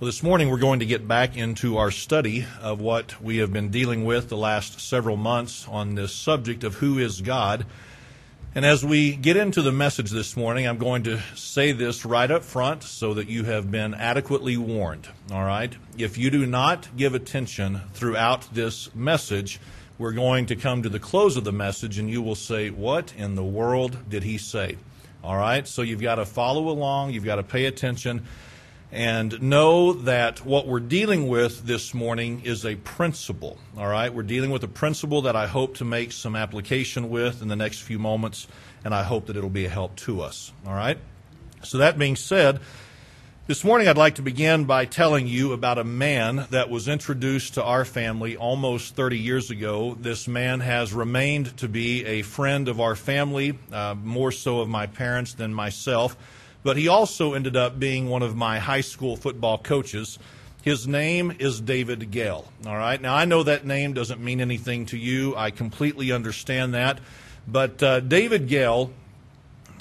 Well, this morning we're going to get back into our study of what we have been dealing with the last several months on this subject of who is God. And as we get into the message this morning, I'm going to say this right up front so that you have been adequately warned. All right? If you do not give attention throughout this message, we're going to come to the close of the message and you will say, What in the world did he say? All right? So you've got to follow along, you've got to pay attention and know that what we're dealing with this morning is a principle. All right, we're dealing with a principle that I hope to make some application with in the next few moments, and I hope that it'll be a help to us. All right, so that being said, this morning I'd like to begin by telling you about a man that was introduced to our family almost 30 years ago. This man has remained to be a friend of our family, uh, more so of my parents than myself but he also ended up being one of my high school football coaches. His name is David Gale. All right. Now, I know that name doesn't mean anything to you. I completely understand that. But uh, David Gale,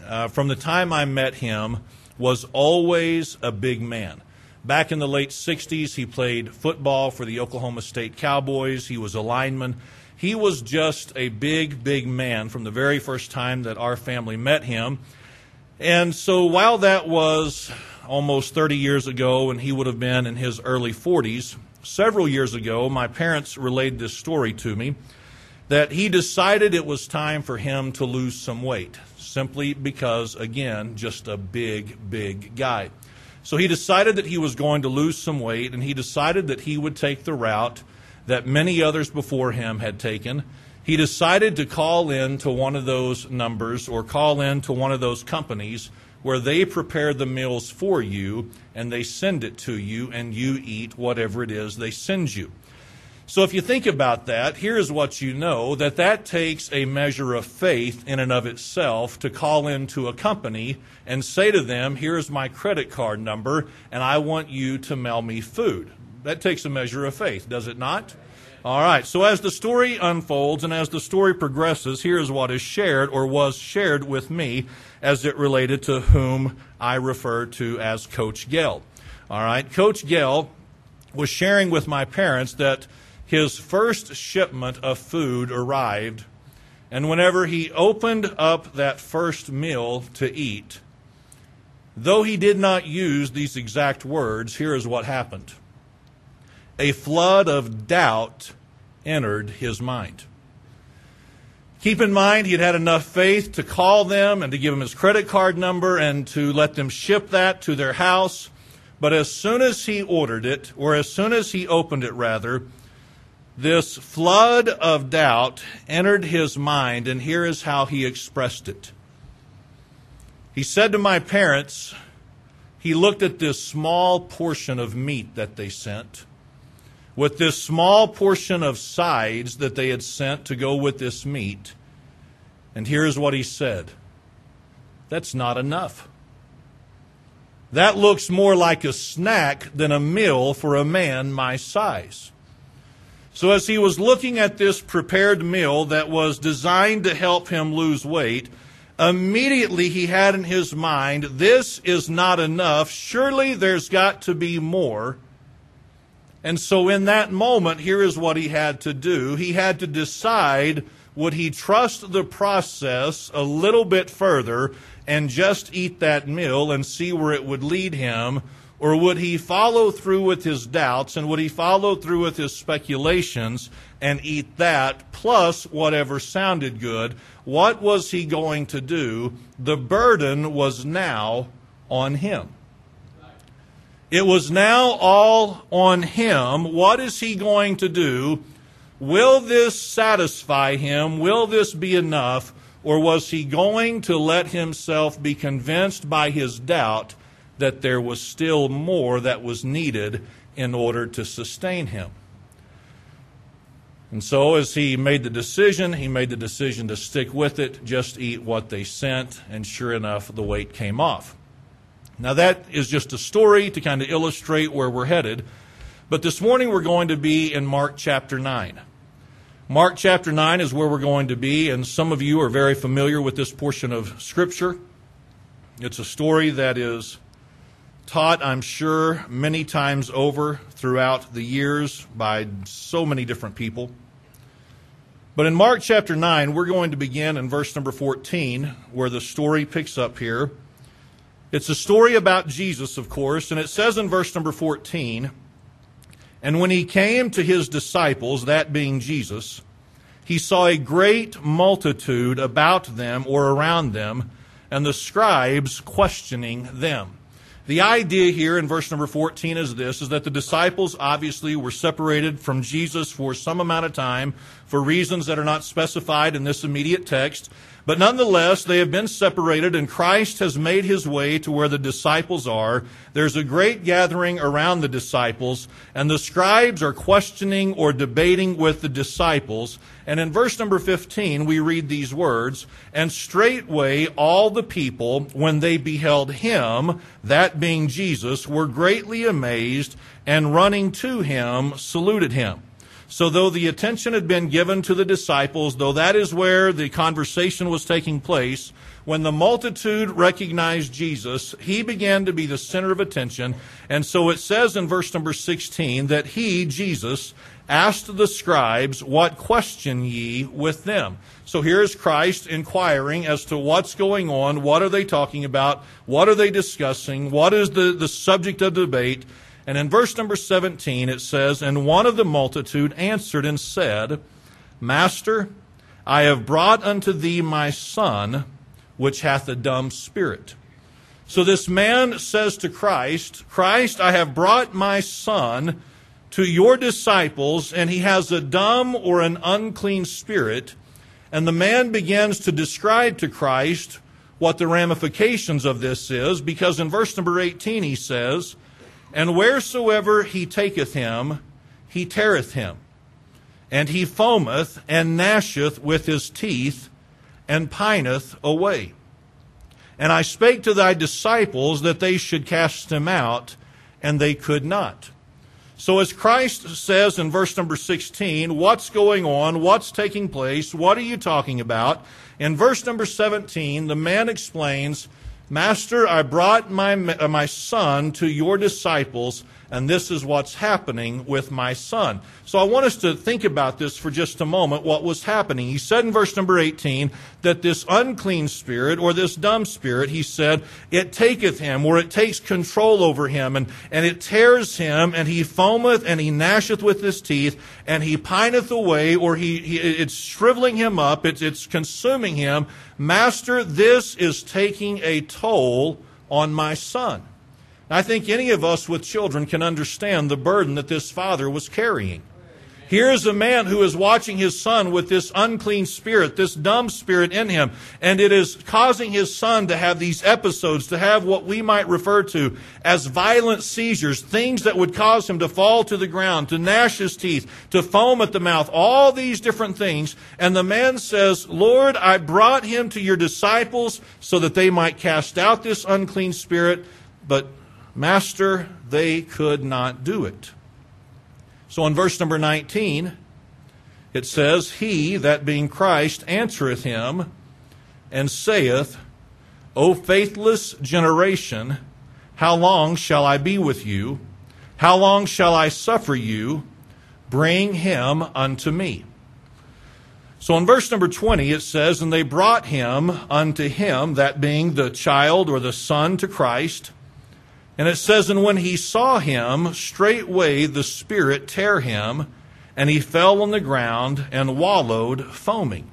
uh, from the time I met him, was always a big man. Back in the late 60s, he played football for the Oklahoma State Cowboys. He was a lineman. He was just a big, big man from the very first time that our family met him. And so while that was almost 30 years ago, and he would have been in his early 40s, several years ago, my parents relayed this story to me that he decided it was time for him to lose some weight, simply because, again, just a big, big guy. So he decided that he was going to lose some weight, and he decided that he would take the route that many others before him had taken he decided to call in to one of those numbers or call in to one of those companies where they prepare the meals for you and they send it to you and you eat whatever it is they send you. So if you think about that, here's what you know that that takes a measure of faith in and of itself to call into a company and say to them, here's my credit card number and I want you to mail me food. That takes a measure of faith, does it not? All right, so as the story unfolds and as the story progresses, here's what is shared or was shared with me as it related to whom I refer to as Coach Gell. All right, Coach Gell was sharing with my parents that his first shipment of food arrived, and whenever he opened up that first meal to eat, though he did not use these exact words, here is what happened a flood of doubt entered his mind. Keep in mind, he had had enough faith to call them and to give them his credit card number and to let them ship that to their house. But as soon as he ordered it, or as soon as he opened it, rather, this flood of doubt entered his mind, and here is how he expressed it. He said to my parents, he looked at this small portion of meat that they sent with this small portion of sides that they had sent to go with this meat. And here's what he said That's not enough. That looks more like a snack than a meal for a man my size. So, as he was looking at this prepared meal that was designed to help him lose weight, immediately he had in his mind, This is not enough. Surely there's got to be more. And so, in that moment, here is what he had to do. He had to decide would he trust the process a little bit further and just eat that meal and see where it would lead him? Or would he follow through with his doubts and would he follow through with his speculations and eat that plus whatever sounded good? What was he going to do? The burden was now on him. It was now all on him. What is he going to do? Will this satisfy him? Will this be enough? Or was he going to let himself be convinced by his doubt that there was still more that was needed in order to sustain him? And so, as he made the decision, he made the decision to stick with it, just eat what they sent, and sure enough, the weight came off. Now, that is just a story to kind of illustrate where we're headed. But this morning we're going to be in Mark chapter 9. Mark chapter 9 is where we're going to be, and some of you are very familiar with this portion of Scripture. It's a story that is taught, I'm sure, many times over throughout the years by so many different people. But in Mark chapter 9, we're going to begin in verse number 14, where the story picks up here. It's a story about Jesus, of course, and it says in verse number 14, And when he came to his disciples, that being Jesus, he saw a great multitude about them or around them, and the scribes questioning them. The idea here in verse number 14 is this, is that the disciples obviously were separated from Jesus for some amount of time for reasons that are not specified in this immediate text. But nonetheless, they have been separated, and Christ has made his way to where the disciples are. There's a great gathering around the disciples, and the scribes are questioning or debating with the disciples. And in verse number 15, we read these words And straightway all the people, when they beheld him, that being Jesus, were greatly amazed, and running to him, saluted him. So, though the attention had been given to the disciples, though that is where the conversation was taking place, when the multitude recognized Jesus, he began to be the center of attention. And so it says in verse number 16 that he, Jesus, asked the scribes, What question ye with them? So here is Christ inquiring as to what's going on, what are they talking about, what are they discussing, what is the, the subject of debate. And in verse number 17, it says, And one of the multitude answered and said, Master, I have brought unto thee my son, which hath a dumb spirit. So this man says to Christ, Christ, I have brought my son to your disciples, and he has a dumb or an unclean spirit. And the man begins to describe to Christ what the ramifications of this is, because in verse number 18 he says, and wheresoever he taketh him, he teareth him. And he foameth and gnasheth with his teeth, and pineth away. And I spake to thy disciples that they should cast him out, and they could not. So, as Christ says in verse number 16, what's going on? What's taking place? What are you talking about? In verse number 17, the man explains Master, I brought my, uh, my son to your disciples, and this is what's happening with my son. So I want us to think about this for just a moment, what was happening. He said in verse number 18 that this unclean spirit, or this dumb spirit, he said, it taketh him, or it takes control over him, and, and it tears him, and he foameth, and he gnasheth with his teeth, and he pineth away, or he, he it's shriveling him up, it's, it's consuming him, Master, this is taking a toll on my son. I think any of us with children can understand the burden that this father was carrying. Here is a man who is watching his son with this unclean spirit, this dumb spirit in him, and it is causing his son to have these episodes, to have what we might refer to as violent seizures, things that would cause him to fall to the ground, to gnash his teeth, to foam at the mouth, all these different things. And the man says, Lord, I brought him to your disciples so that they might cast out this unclean spirit, but Master, they could not do it. So in verse number 19, it says, He, that being Christ, answereth him and saith, O faithless generation, how long shall I be with you? How long shall I suffer you? Bring him unto me. So in verse number 20, it says, And they brought him unto him, that being the child or the son to Christ. And it says, And when he saw him, straightway the Spirit tear him, and he fell on the ground and wallowed, foaming.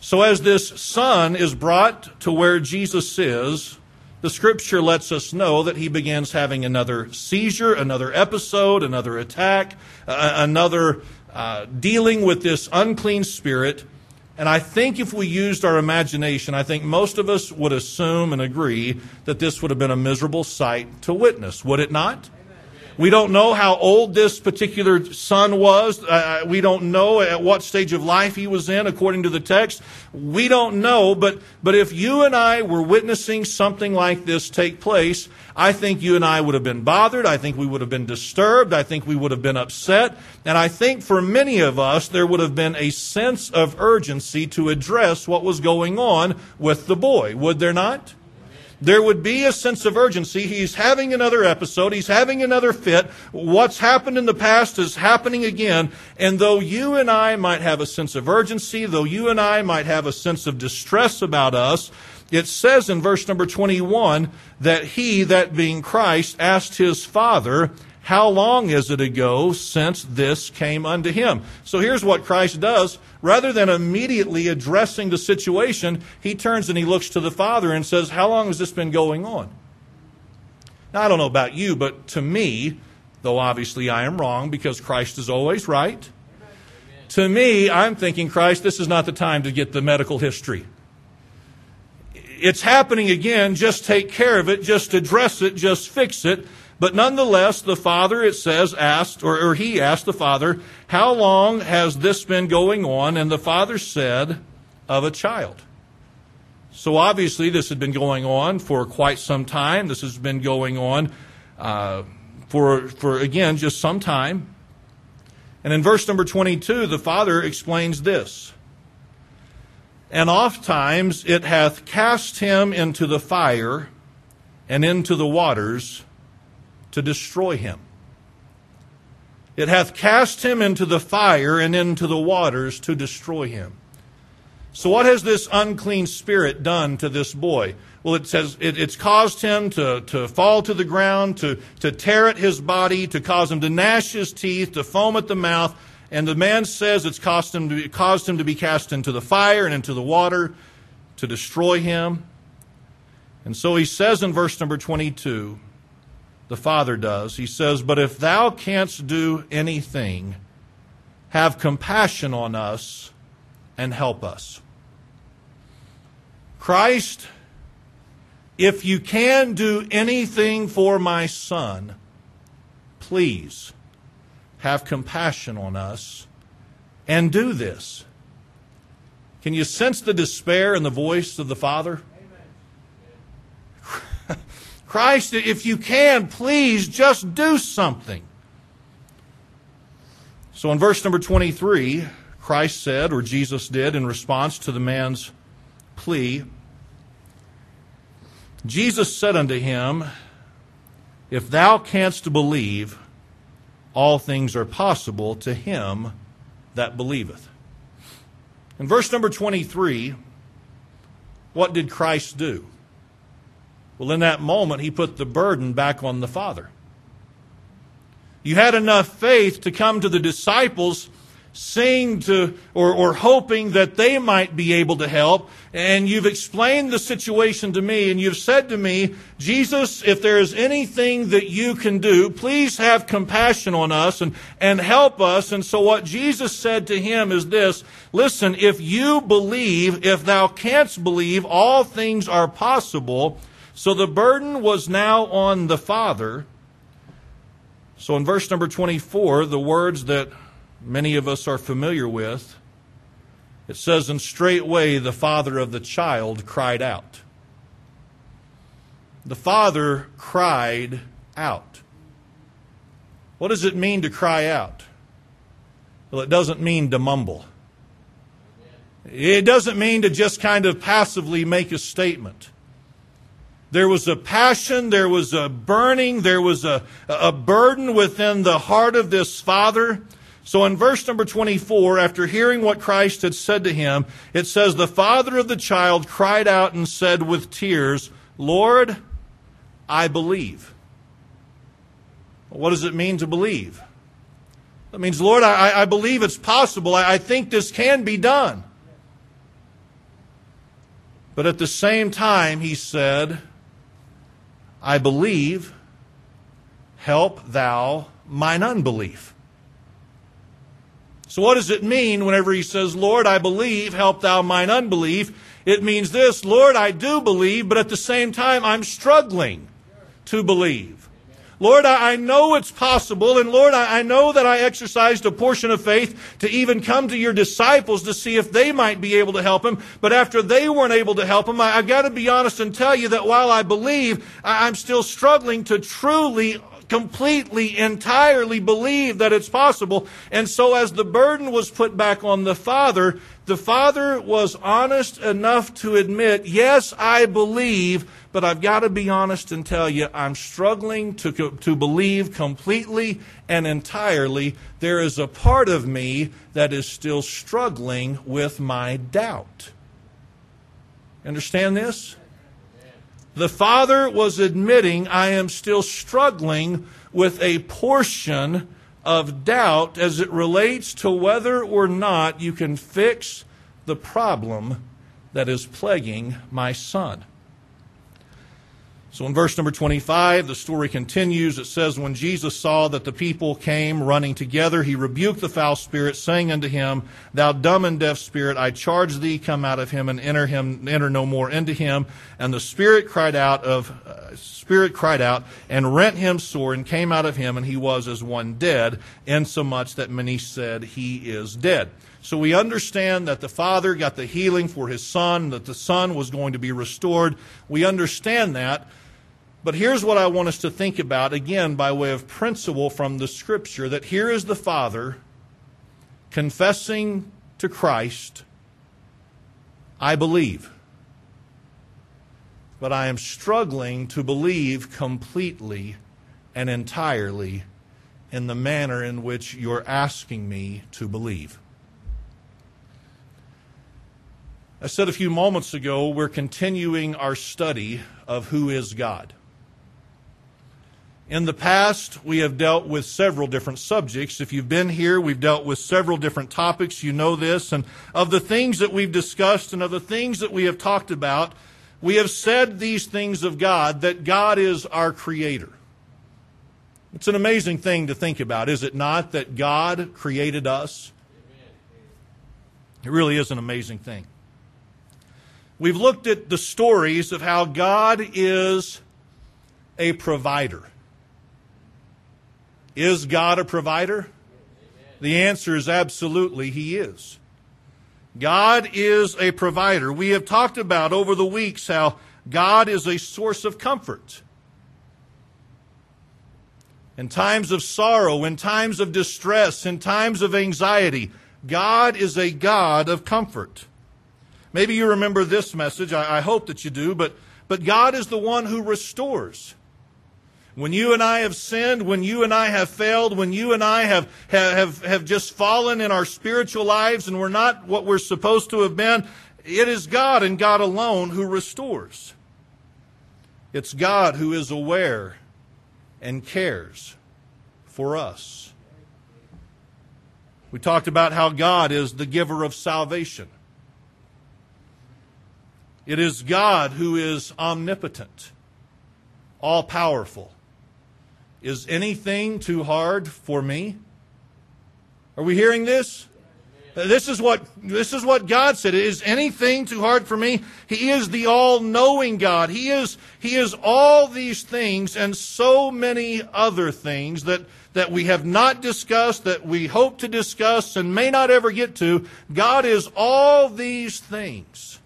So as this son is brought to where Jesus is, the scripture lets us know that he begins having another seizure, another episode, another attack, uh, another uh, dealing with this unclean spirit. And I think if we used our imagination, I think most of us would assume and agree that this would have been a miserable sight to witness, would it not? We don't know how old this particular son was. Uh, uh, we don't know at what stage of life he was in, according to the text. We don't know, but, but if you and I were witnessing something like this take place, I think you and I would have been bothered. I think we would have been disturbed. I think we would have been upset. And I think for many of us, there would have been a sense of urgency to address what was going on with the boy. Would there not? There would be a sense of urgency. He's having another episode. He's having another fit. What's happened in the past is happening again. And though you and I might have a sense of urgency, though you and I might have a sense of distress about us, it says in verse number 21 that he, that being Christ, asked his Father, how long is it ago since this came unto him? So here's what Christ does. Rather than immediately addressing the situation, he turns and he looks to the Father and says, How long has this been going on? Now, I don't know about you, but to me, though obviously I am wrong because Christ is always right, to me, I'm thinking, Christ, this is not the time to get the medical history. It's happening again. Just take care of it. Just address it. Just fix it. But nonetheless, the father, it says, asked, or, or, he asked the father, How long has this been going on? And the father said, Of a child. So obviously, this had been going on for quite some time. This has been going on uh, for, for, again, just some time. And in verse number 22, the father explains this. And oft times it hath cast him into the fire and into the waters to destroy him. It hath cast him into the fire and into the waters to destroy him. So, what has this unclean spirit done to this boy? Well, it says it, it's caused him to, to fall to the ground, to, to tear at his body, to cause him to gnash his teeth, to foam at the mouth. And the man says it's caused him, to be, caused him to be cast into the fire and into the water to destroy him. And so he says in verse number 22 the Father does. He says, But if thou canst do anything, have compassion on us and help us. Christ, if you can do anything for my son, please have compassion on us and do this. Can you sense the despair in the voice of the Father? Christ, if you can, please just do something. So in verse number 23, Christ said, or Jesus did, in response to the man's plea, Jesus said unto him, If thou canst believe, all things are possible to him that believeth. In verse number 23, what did Christ do? Well, in that moment, he put the burden back on the Father. You had enough faith to come to the disciples saying to or, or hoping that they might be able to help and you've explained the situation to me and you've said to me jesus if there is anything that you can do please have compassion on us and, and help us and so what jesus said to him is this listen if you believe if thou canst believe all things are possible so the burden was now on the Father. So in verse number 24, the words that many of us are familiar with, it says, And straightway the father of the child cried out. The father cried out. What does it mean to cry out? Well, it doesn't mean to mumble. It doesn't mean to just kind of passively make a statement. There was a passion, there was a burning, there was a, a burden within the heart of this father. So in verse number 24, after hearing what Christ had said to him, it says, The father of the child cried out and said with tears, Lord, I believe. What does it mean to believe? That means, Lord, I, I believe it's possible. I, I think this can be done. But at the same time, he said, I believe, help thou mine unbelief. So, what does it mean whenever he says, Lord, I believe, help thou mine unbelief? It means this Lord, I do believe, but at the same time, I'm struggling to believe. Lord, I, know it's possible, and Lord, I, know that I exercised a portion of faith to even come to your disciples to see if they might be able to help him. But after they weren't able to help him, I, have got to be honest and tell you that while I believe, I'm still struggling to truly completely, entirely believe that it's possible. And so as the burden was put back on the father, the father was honest enough to admit, yes, I believe, but I've got to be honest and tell you, I'm struggling to, to believe completely and entirely. There is a part of me that is still struggling with my doubt. Understand this? The father was admitting, I am still struggling with a portion of doubt as it relates to whether or not you can fix the problem that is plaguing my son. So in verse number 25, the story continues. It says, When Jesus saw that the people came running together, he rebuked the foul spirit, saying unto him, Thou dumb and deaf spirit, I charge thee, come out of him and enter him, enter no more into him. And the spirit cried out of, uh, spirit cried out and rent him sore and came out of him, and he was as one dead, insomuch that many said, He is dead. So we understand that the Father got the healing for his Son, that the Son was going to be restored. We understand that. But here's what I want us to think about, again, by way of principle from the Scripture that here is the Father confessing to Christ, I believe. But I am struggling to believe completely and entirely in the manner in which you're asking me to believe. I said a few moments ago, we're continuing our study of who is God. In the past, we have dealt with several different subjects. If you've been here, we've dealt with several different topics. You know this. And of the things that we've discussed and of the things that we have talked about, we have said these things of God that God is our creator. It's an amazing thing to think about, is it not, that God created us? It really is an amazing thing. We've looked at the stories of how God is a provider. Is God a provider? The answer is absolutely He is. God is a provider. We have talked about over the weeks how God is a source of comfort. In times of sorrow, in times of distress, in times of anxiety, God is a God of comfort. Maybe you remember this message. I, I hope that you do, but, but God is the one who restores. When you and I have sinned, when you and I have failed, when you and I have, have, have just fallen in our spiritual lives and we're not what we're supposed to have been, it is God and God alone who restores. It's God who is aware and cares for us. We talked about how God is the giver of salvation. It is God who is omnipotent, all powerful. Is anything too hard for me? Are we hearing this? This is what this is what God said. Is anything too hard for me? He is the all-knowing God. He is he is all these things and so many other things that that we have not discussed that we hope to discuss and may not ever get to. God is all these things.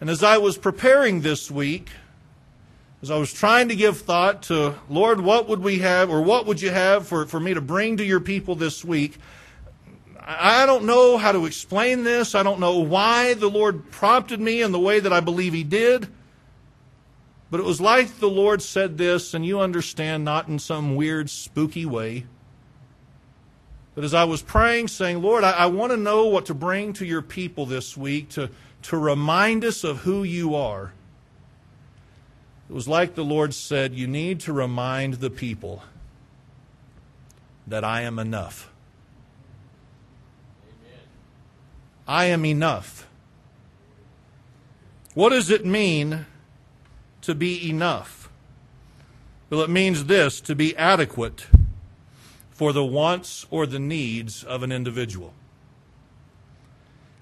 And as I was preparing this week, as I was trying to give thought to, Lord, what would we have, or what would you have for, for me to bring to your people this week? I don't know how to explain this. I don't know why the Lord prompted me in the way that I believe He did. But it was like the Lord said this, and you understand, not in some weird, spooky way. But as I was praying, saying, Lord, I, I want to know what to bring to your people this week to, to remind us of who you are. It was like the Lord said, You need to remind the people that I am enough. Amen. I am enough. What does it mean to be enough? Well, it means this to be adequate for the wants or the needs of an individual.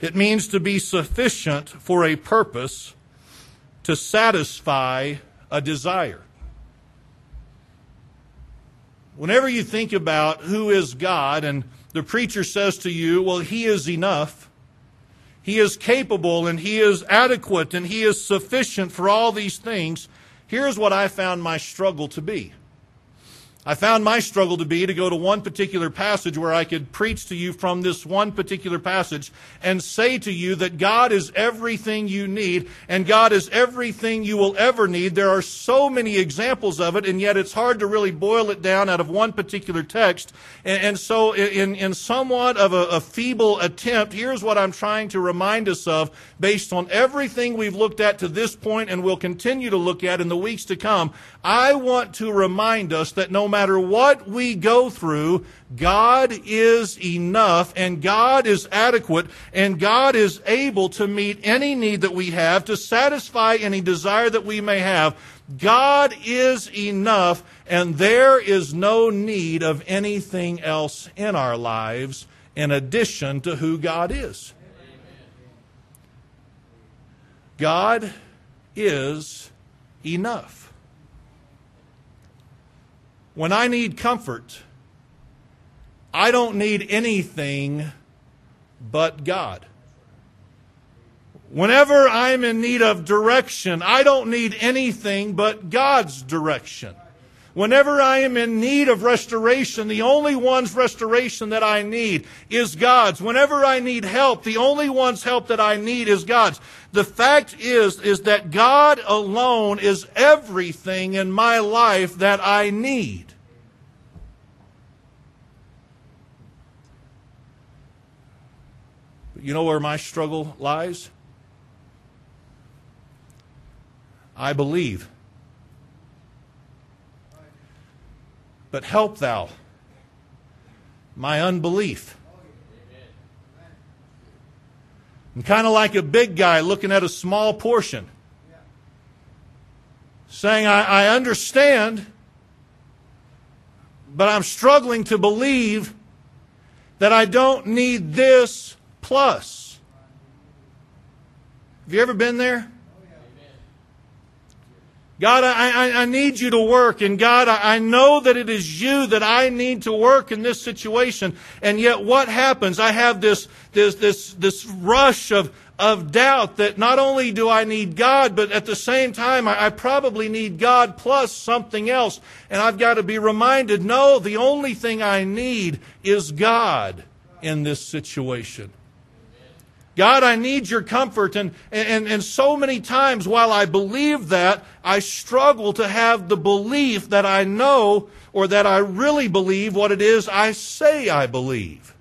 It means to be sufficient for a purpose to satisfy a desire. Whenever you think about who is God and the preacher says to you, well, he is enough, he is capable and he is adequate and he is sufficient for all these things, here's what I found my struggle to be. I found my struggle to be to go to one particular passage where I could preach to you from this one particular passage and say to you that God is everything you need and God is everything you will ever need. There are so many examples of it, and yet it's hard to really boil it down out of one particular text. And, and so, in, in somewhat of a, a feeble attempt, here's what I'm trying to remind us of based on everything we've looked at to this point and will continue to look at in the weeks to come. I want to remind us that no matter what we go through, God is enough and God is adequate and God is able to meet any need that we have, to satisfy any desire that we may have. God is enough and there is no need of anything else in our lives in addition to who God is. God is enough. When I need comfort, I don't need anything but God. Whenever I'm in need of direction, I don't need anything but God's direction. Whenever I am in need of restoration, the only one's restoration that I need is God's. Whenever I need help, the only one's help that I need is God's. The fact is, is that God alone is everything in my life that I need. you know where my struggle lies? I believe. But help thou my unbelief. I'm kind of like a big guy looking at a small portion, saying, I, I understand, but I'm struggling to believe that I don't need this plus. Have you ever been there? God, I, I, I, need you to work. And God, I, I know that it is you that I need to work in this situation. And yet what happens? I have this, this, this, this rush of, of doubt that not only do I need God, but at the same time, I, I probably need God plus something else. And I've got to be reminded, no, the only thing I need is God in this situation. God, I need your comfort. And, and, and so many times while I believe that, I struggle to have the belief that I know or that I really believe what it is I say I believe.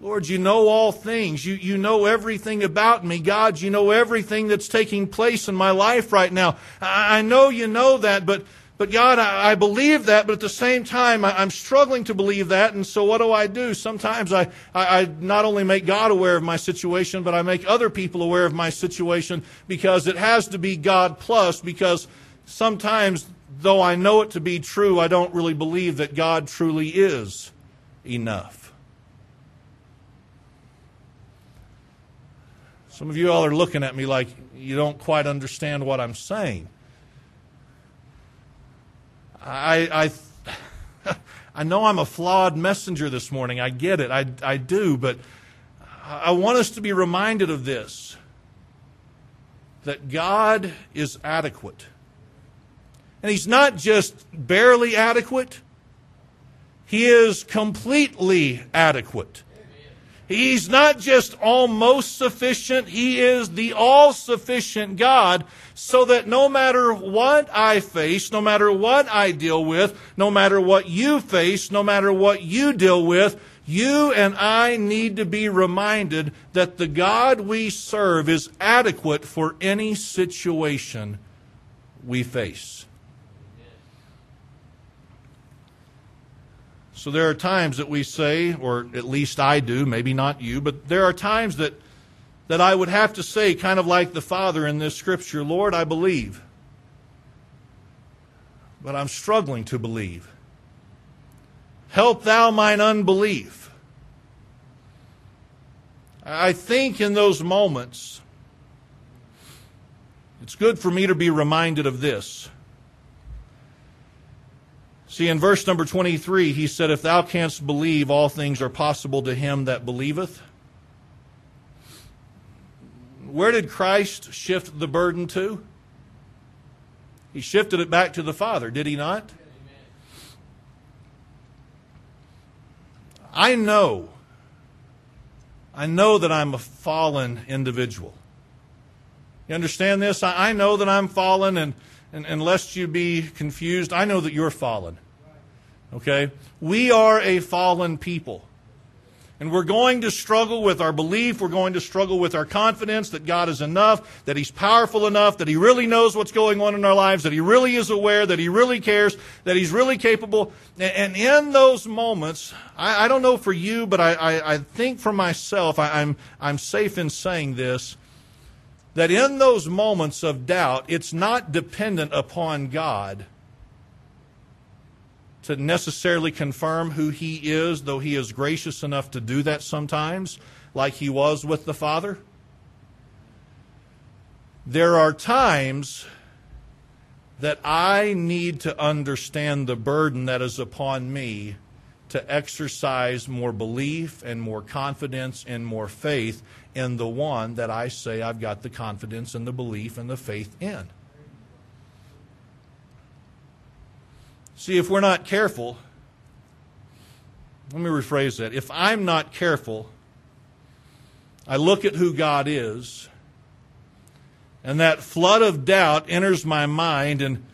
Lord, you know all things. You, you know everything about me. God, you know everything that's taking place in my life right now. I, I know you know that, but but God, I, I, believe that, but at the same time, I, am struggling to believe that. And so what do I do? Sometimes I, I, I not only make God aware of my situation, but I make other people aware of my situation because it has to be God plus because sometimes, though I know it to be true, I don't really believe that God truly is enough. Some of you all are looking at me like you don't quite understand what I'm saying. I, I, I know I'm a flawed messenger this morning. I get it. I, I do. But I want us to be reminded of this that God is adequate. And He's not just barely adequate, He is completely adequate. He's not just almost sufficient, He is the all sufficient God, so that no matter what I face, no matter what I deal with, no matter what you face, no matter what you deal with, you and I need to be reminded that the God we serve is adequate for any situation we face. So there are times that we say, or at least I do, maybe not you, but there are times that, that I would have to say, kind of like the Father in this scripture, Lord, I believe. But I'm struggling to believe. Help thou mine unbelief. I think in those moments, it's good for me to be reminded of this. See, in verse number 23, he said, If thou canst believe, all things are possible to him that believeth. Where did Christ shift the burden to? He shifted it back to the Father, did he not? I know. I know that I'm a fallen individual. You understand this? I know that I'm fallen, and, and, and lest you be confused, I know that you're fallen. Okay? We are a fallen people. And we're going to struggle with our belief. We're going to struggle with our confidence that God is enough, that He's powerful enough, that He really knows what's going on in our lives, that He really is aware, that He really cares, that He's really capable. And in those moments, I, I don't know for you, but I, I, I think for myself, I, I'm, I'm safe in saying this, that in those moments of doubt, it's not dependent upon God to necessarily confirm who he is, though he is gracious enough to do that sometimes, like he was with the Father. There are times that I need to understand the burden that is upon me to exercise more belief and more confidence and more faith in the one that I say I've got the confidence and the belief and the faith in. See, if we're not careful, let me rephrase that. If I'm not careful, I look at who God is, and that flood of doubt enters my mind, and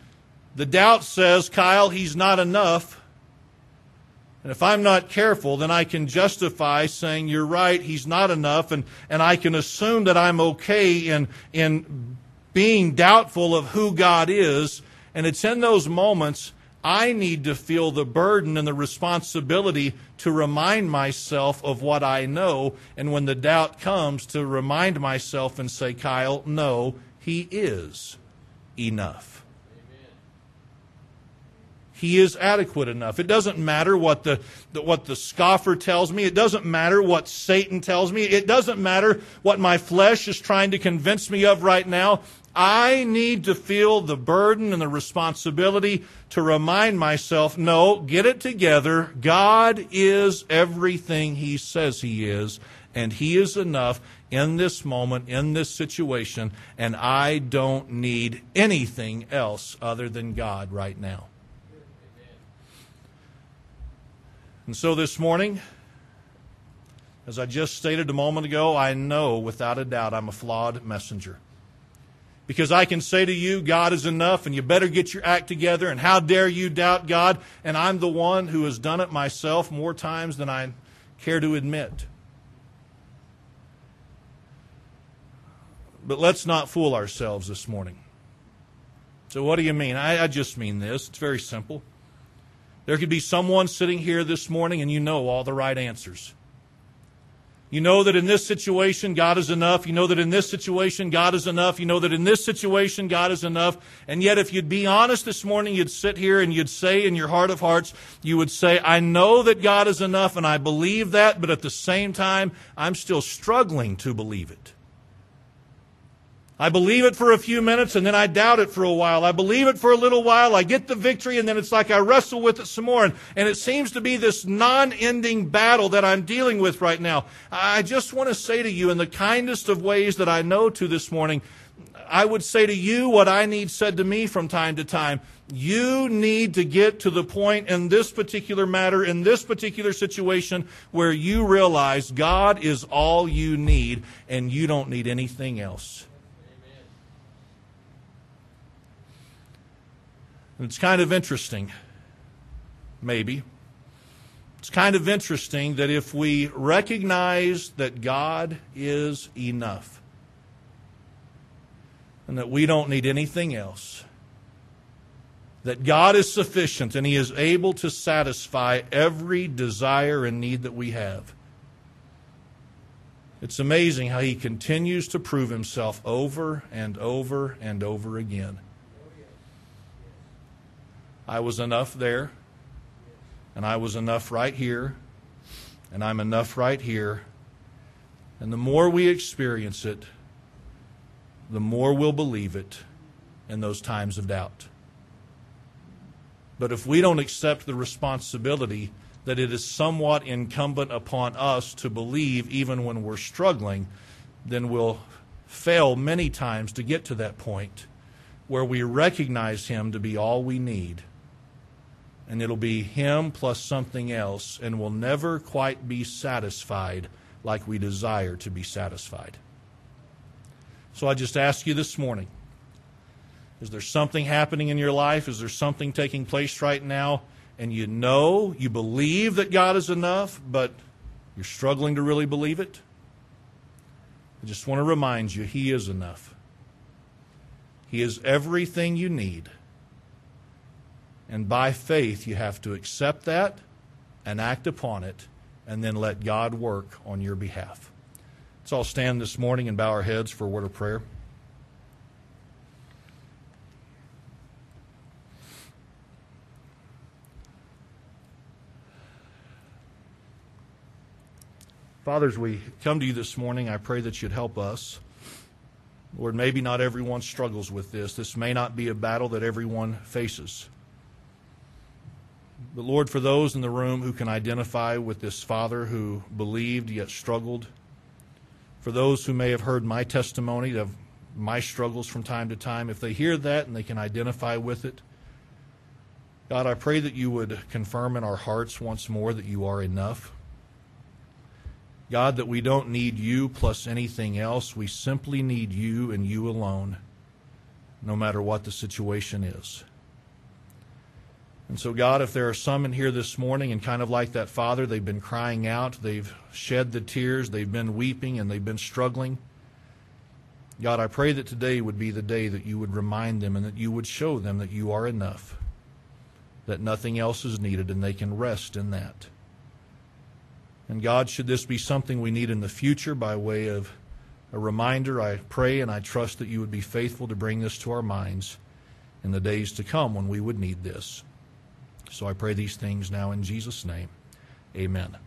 the doubt says, Kyle, he's not enough. And if I'm not careful, then I can justify saying, You're right, he's not enough, and, and I can assume that I'm okay in, in being doubtful of who God is. And it's in those moments I need to feel the burden and the responsibility to remind myself of what I know. And when the doubt comes, to remind myself and say, Kyle, no, he is enough. He is adequate enough. It doesn't matter what the, what the scoffer tells me. It doesn't matter what Satan tells me. It doesn't matter what my flesh is trying to convince me of right now. I need to feel the burden and the responsibility to remind myself no, get it together. God is everything He says He is, and He is enough in this moment, in this situation, and I don't need anything else other than God right now. And so this morning, as I just stated a moment ago, I know without a doubt I'm a flawed messenger. Because I can say to you, God is enough, and you better get your act together, and how dare you doubt God? And I'm the one who has done it myself more times than I care to admit. But let's not fool ourselves this morning. So, what do you mean? I, I just mean this. It's very simple. There could be someone sitting here this morning, and you know all the right answers. You know that in this situation, God is enough. You know that in this situation, God is enough. You know that in this situation, God is enough. And yet, if you'd be honest this morning, you'd sit here and you'd say in your heart of hearts, you would say, I know that God is enough and I believe that, but at the same time, I'm still struggling to believe it. I believe it for a few minutes and then I doubt it for a while. I believe it for a little while. I get the victory and then it's like I wrestle with it some more. And, and it seems to be this non ending battle that I'm dealing with right now. I just want to say to you in the kindest of ways that I know to this morning, I would say to you what I need said to me from time to time. You need to get to the point in this particular matter, in this particular situation, where you realize God is all you need and you don't need anything else. It's kind of interesting, maybe. It's kind of interesting that if we recognize that God is enough and that we don't need anything else, that God is sufficient and He is able to satisfy every desire and need that we have. It's amazing how He continues to prove Himself over and over and over again. I was enough there, and I was enough right here, and I'm enough right here. And the more we experience it, the more we'll believe it in those times of doubt. But if we don't accept the responsibility that it is somewhat incumbent upon us to believe even when we're struggling, then we'll fail many times to get to that point where we recognize Him to be all we need. And it'll be Him plus something else, and we'll never quite be satisfied like we desire to be satisfied. So I just ask you this morning is there something happening in your life? Is there something taking place right now? And you know, you believe that God is enough, but you're struggling to really believe it? I just want to remind you, He is enough. He is everything you need. And by faith, you have to accept that and act upon it, and then let God work on your behalf. Let's all stand this morning and bow our heads for a word of prayer. Fathers, we come to you this morning. I pray that you'd help us. Lord, maybe not everyone struggles with this. This may not be a battle that everyone faces. But Lord, for those in the room who can identify with this father who believed yet struggled, for those who may have heard my testimony of my struggles from time to time, if they hear that and they can identify with it, God, I pray that you would confirm in our hearts once more that you are enough. God, that we don't need you plus anything else. We simply need you and you alone, no matter what the situation is. And so, God, if there are some in here this morning, and kind of like that father, they've been crying out, they've shed the tears, they've been weeping, and they've been struggling. God, I pray that today would be the day that you would remind them and that you would show them that you are enough, that nothing else is needed, and they can rest in that. And God, should this be something we need in the future by way of a reminder, I pray and I trust that you would be faithful to bring this to our minds in the days to come when we would need this. So I pray these things now in Jesus' name. Amen.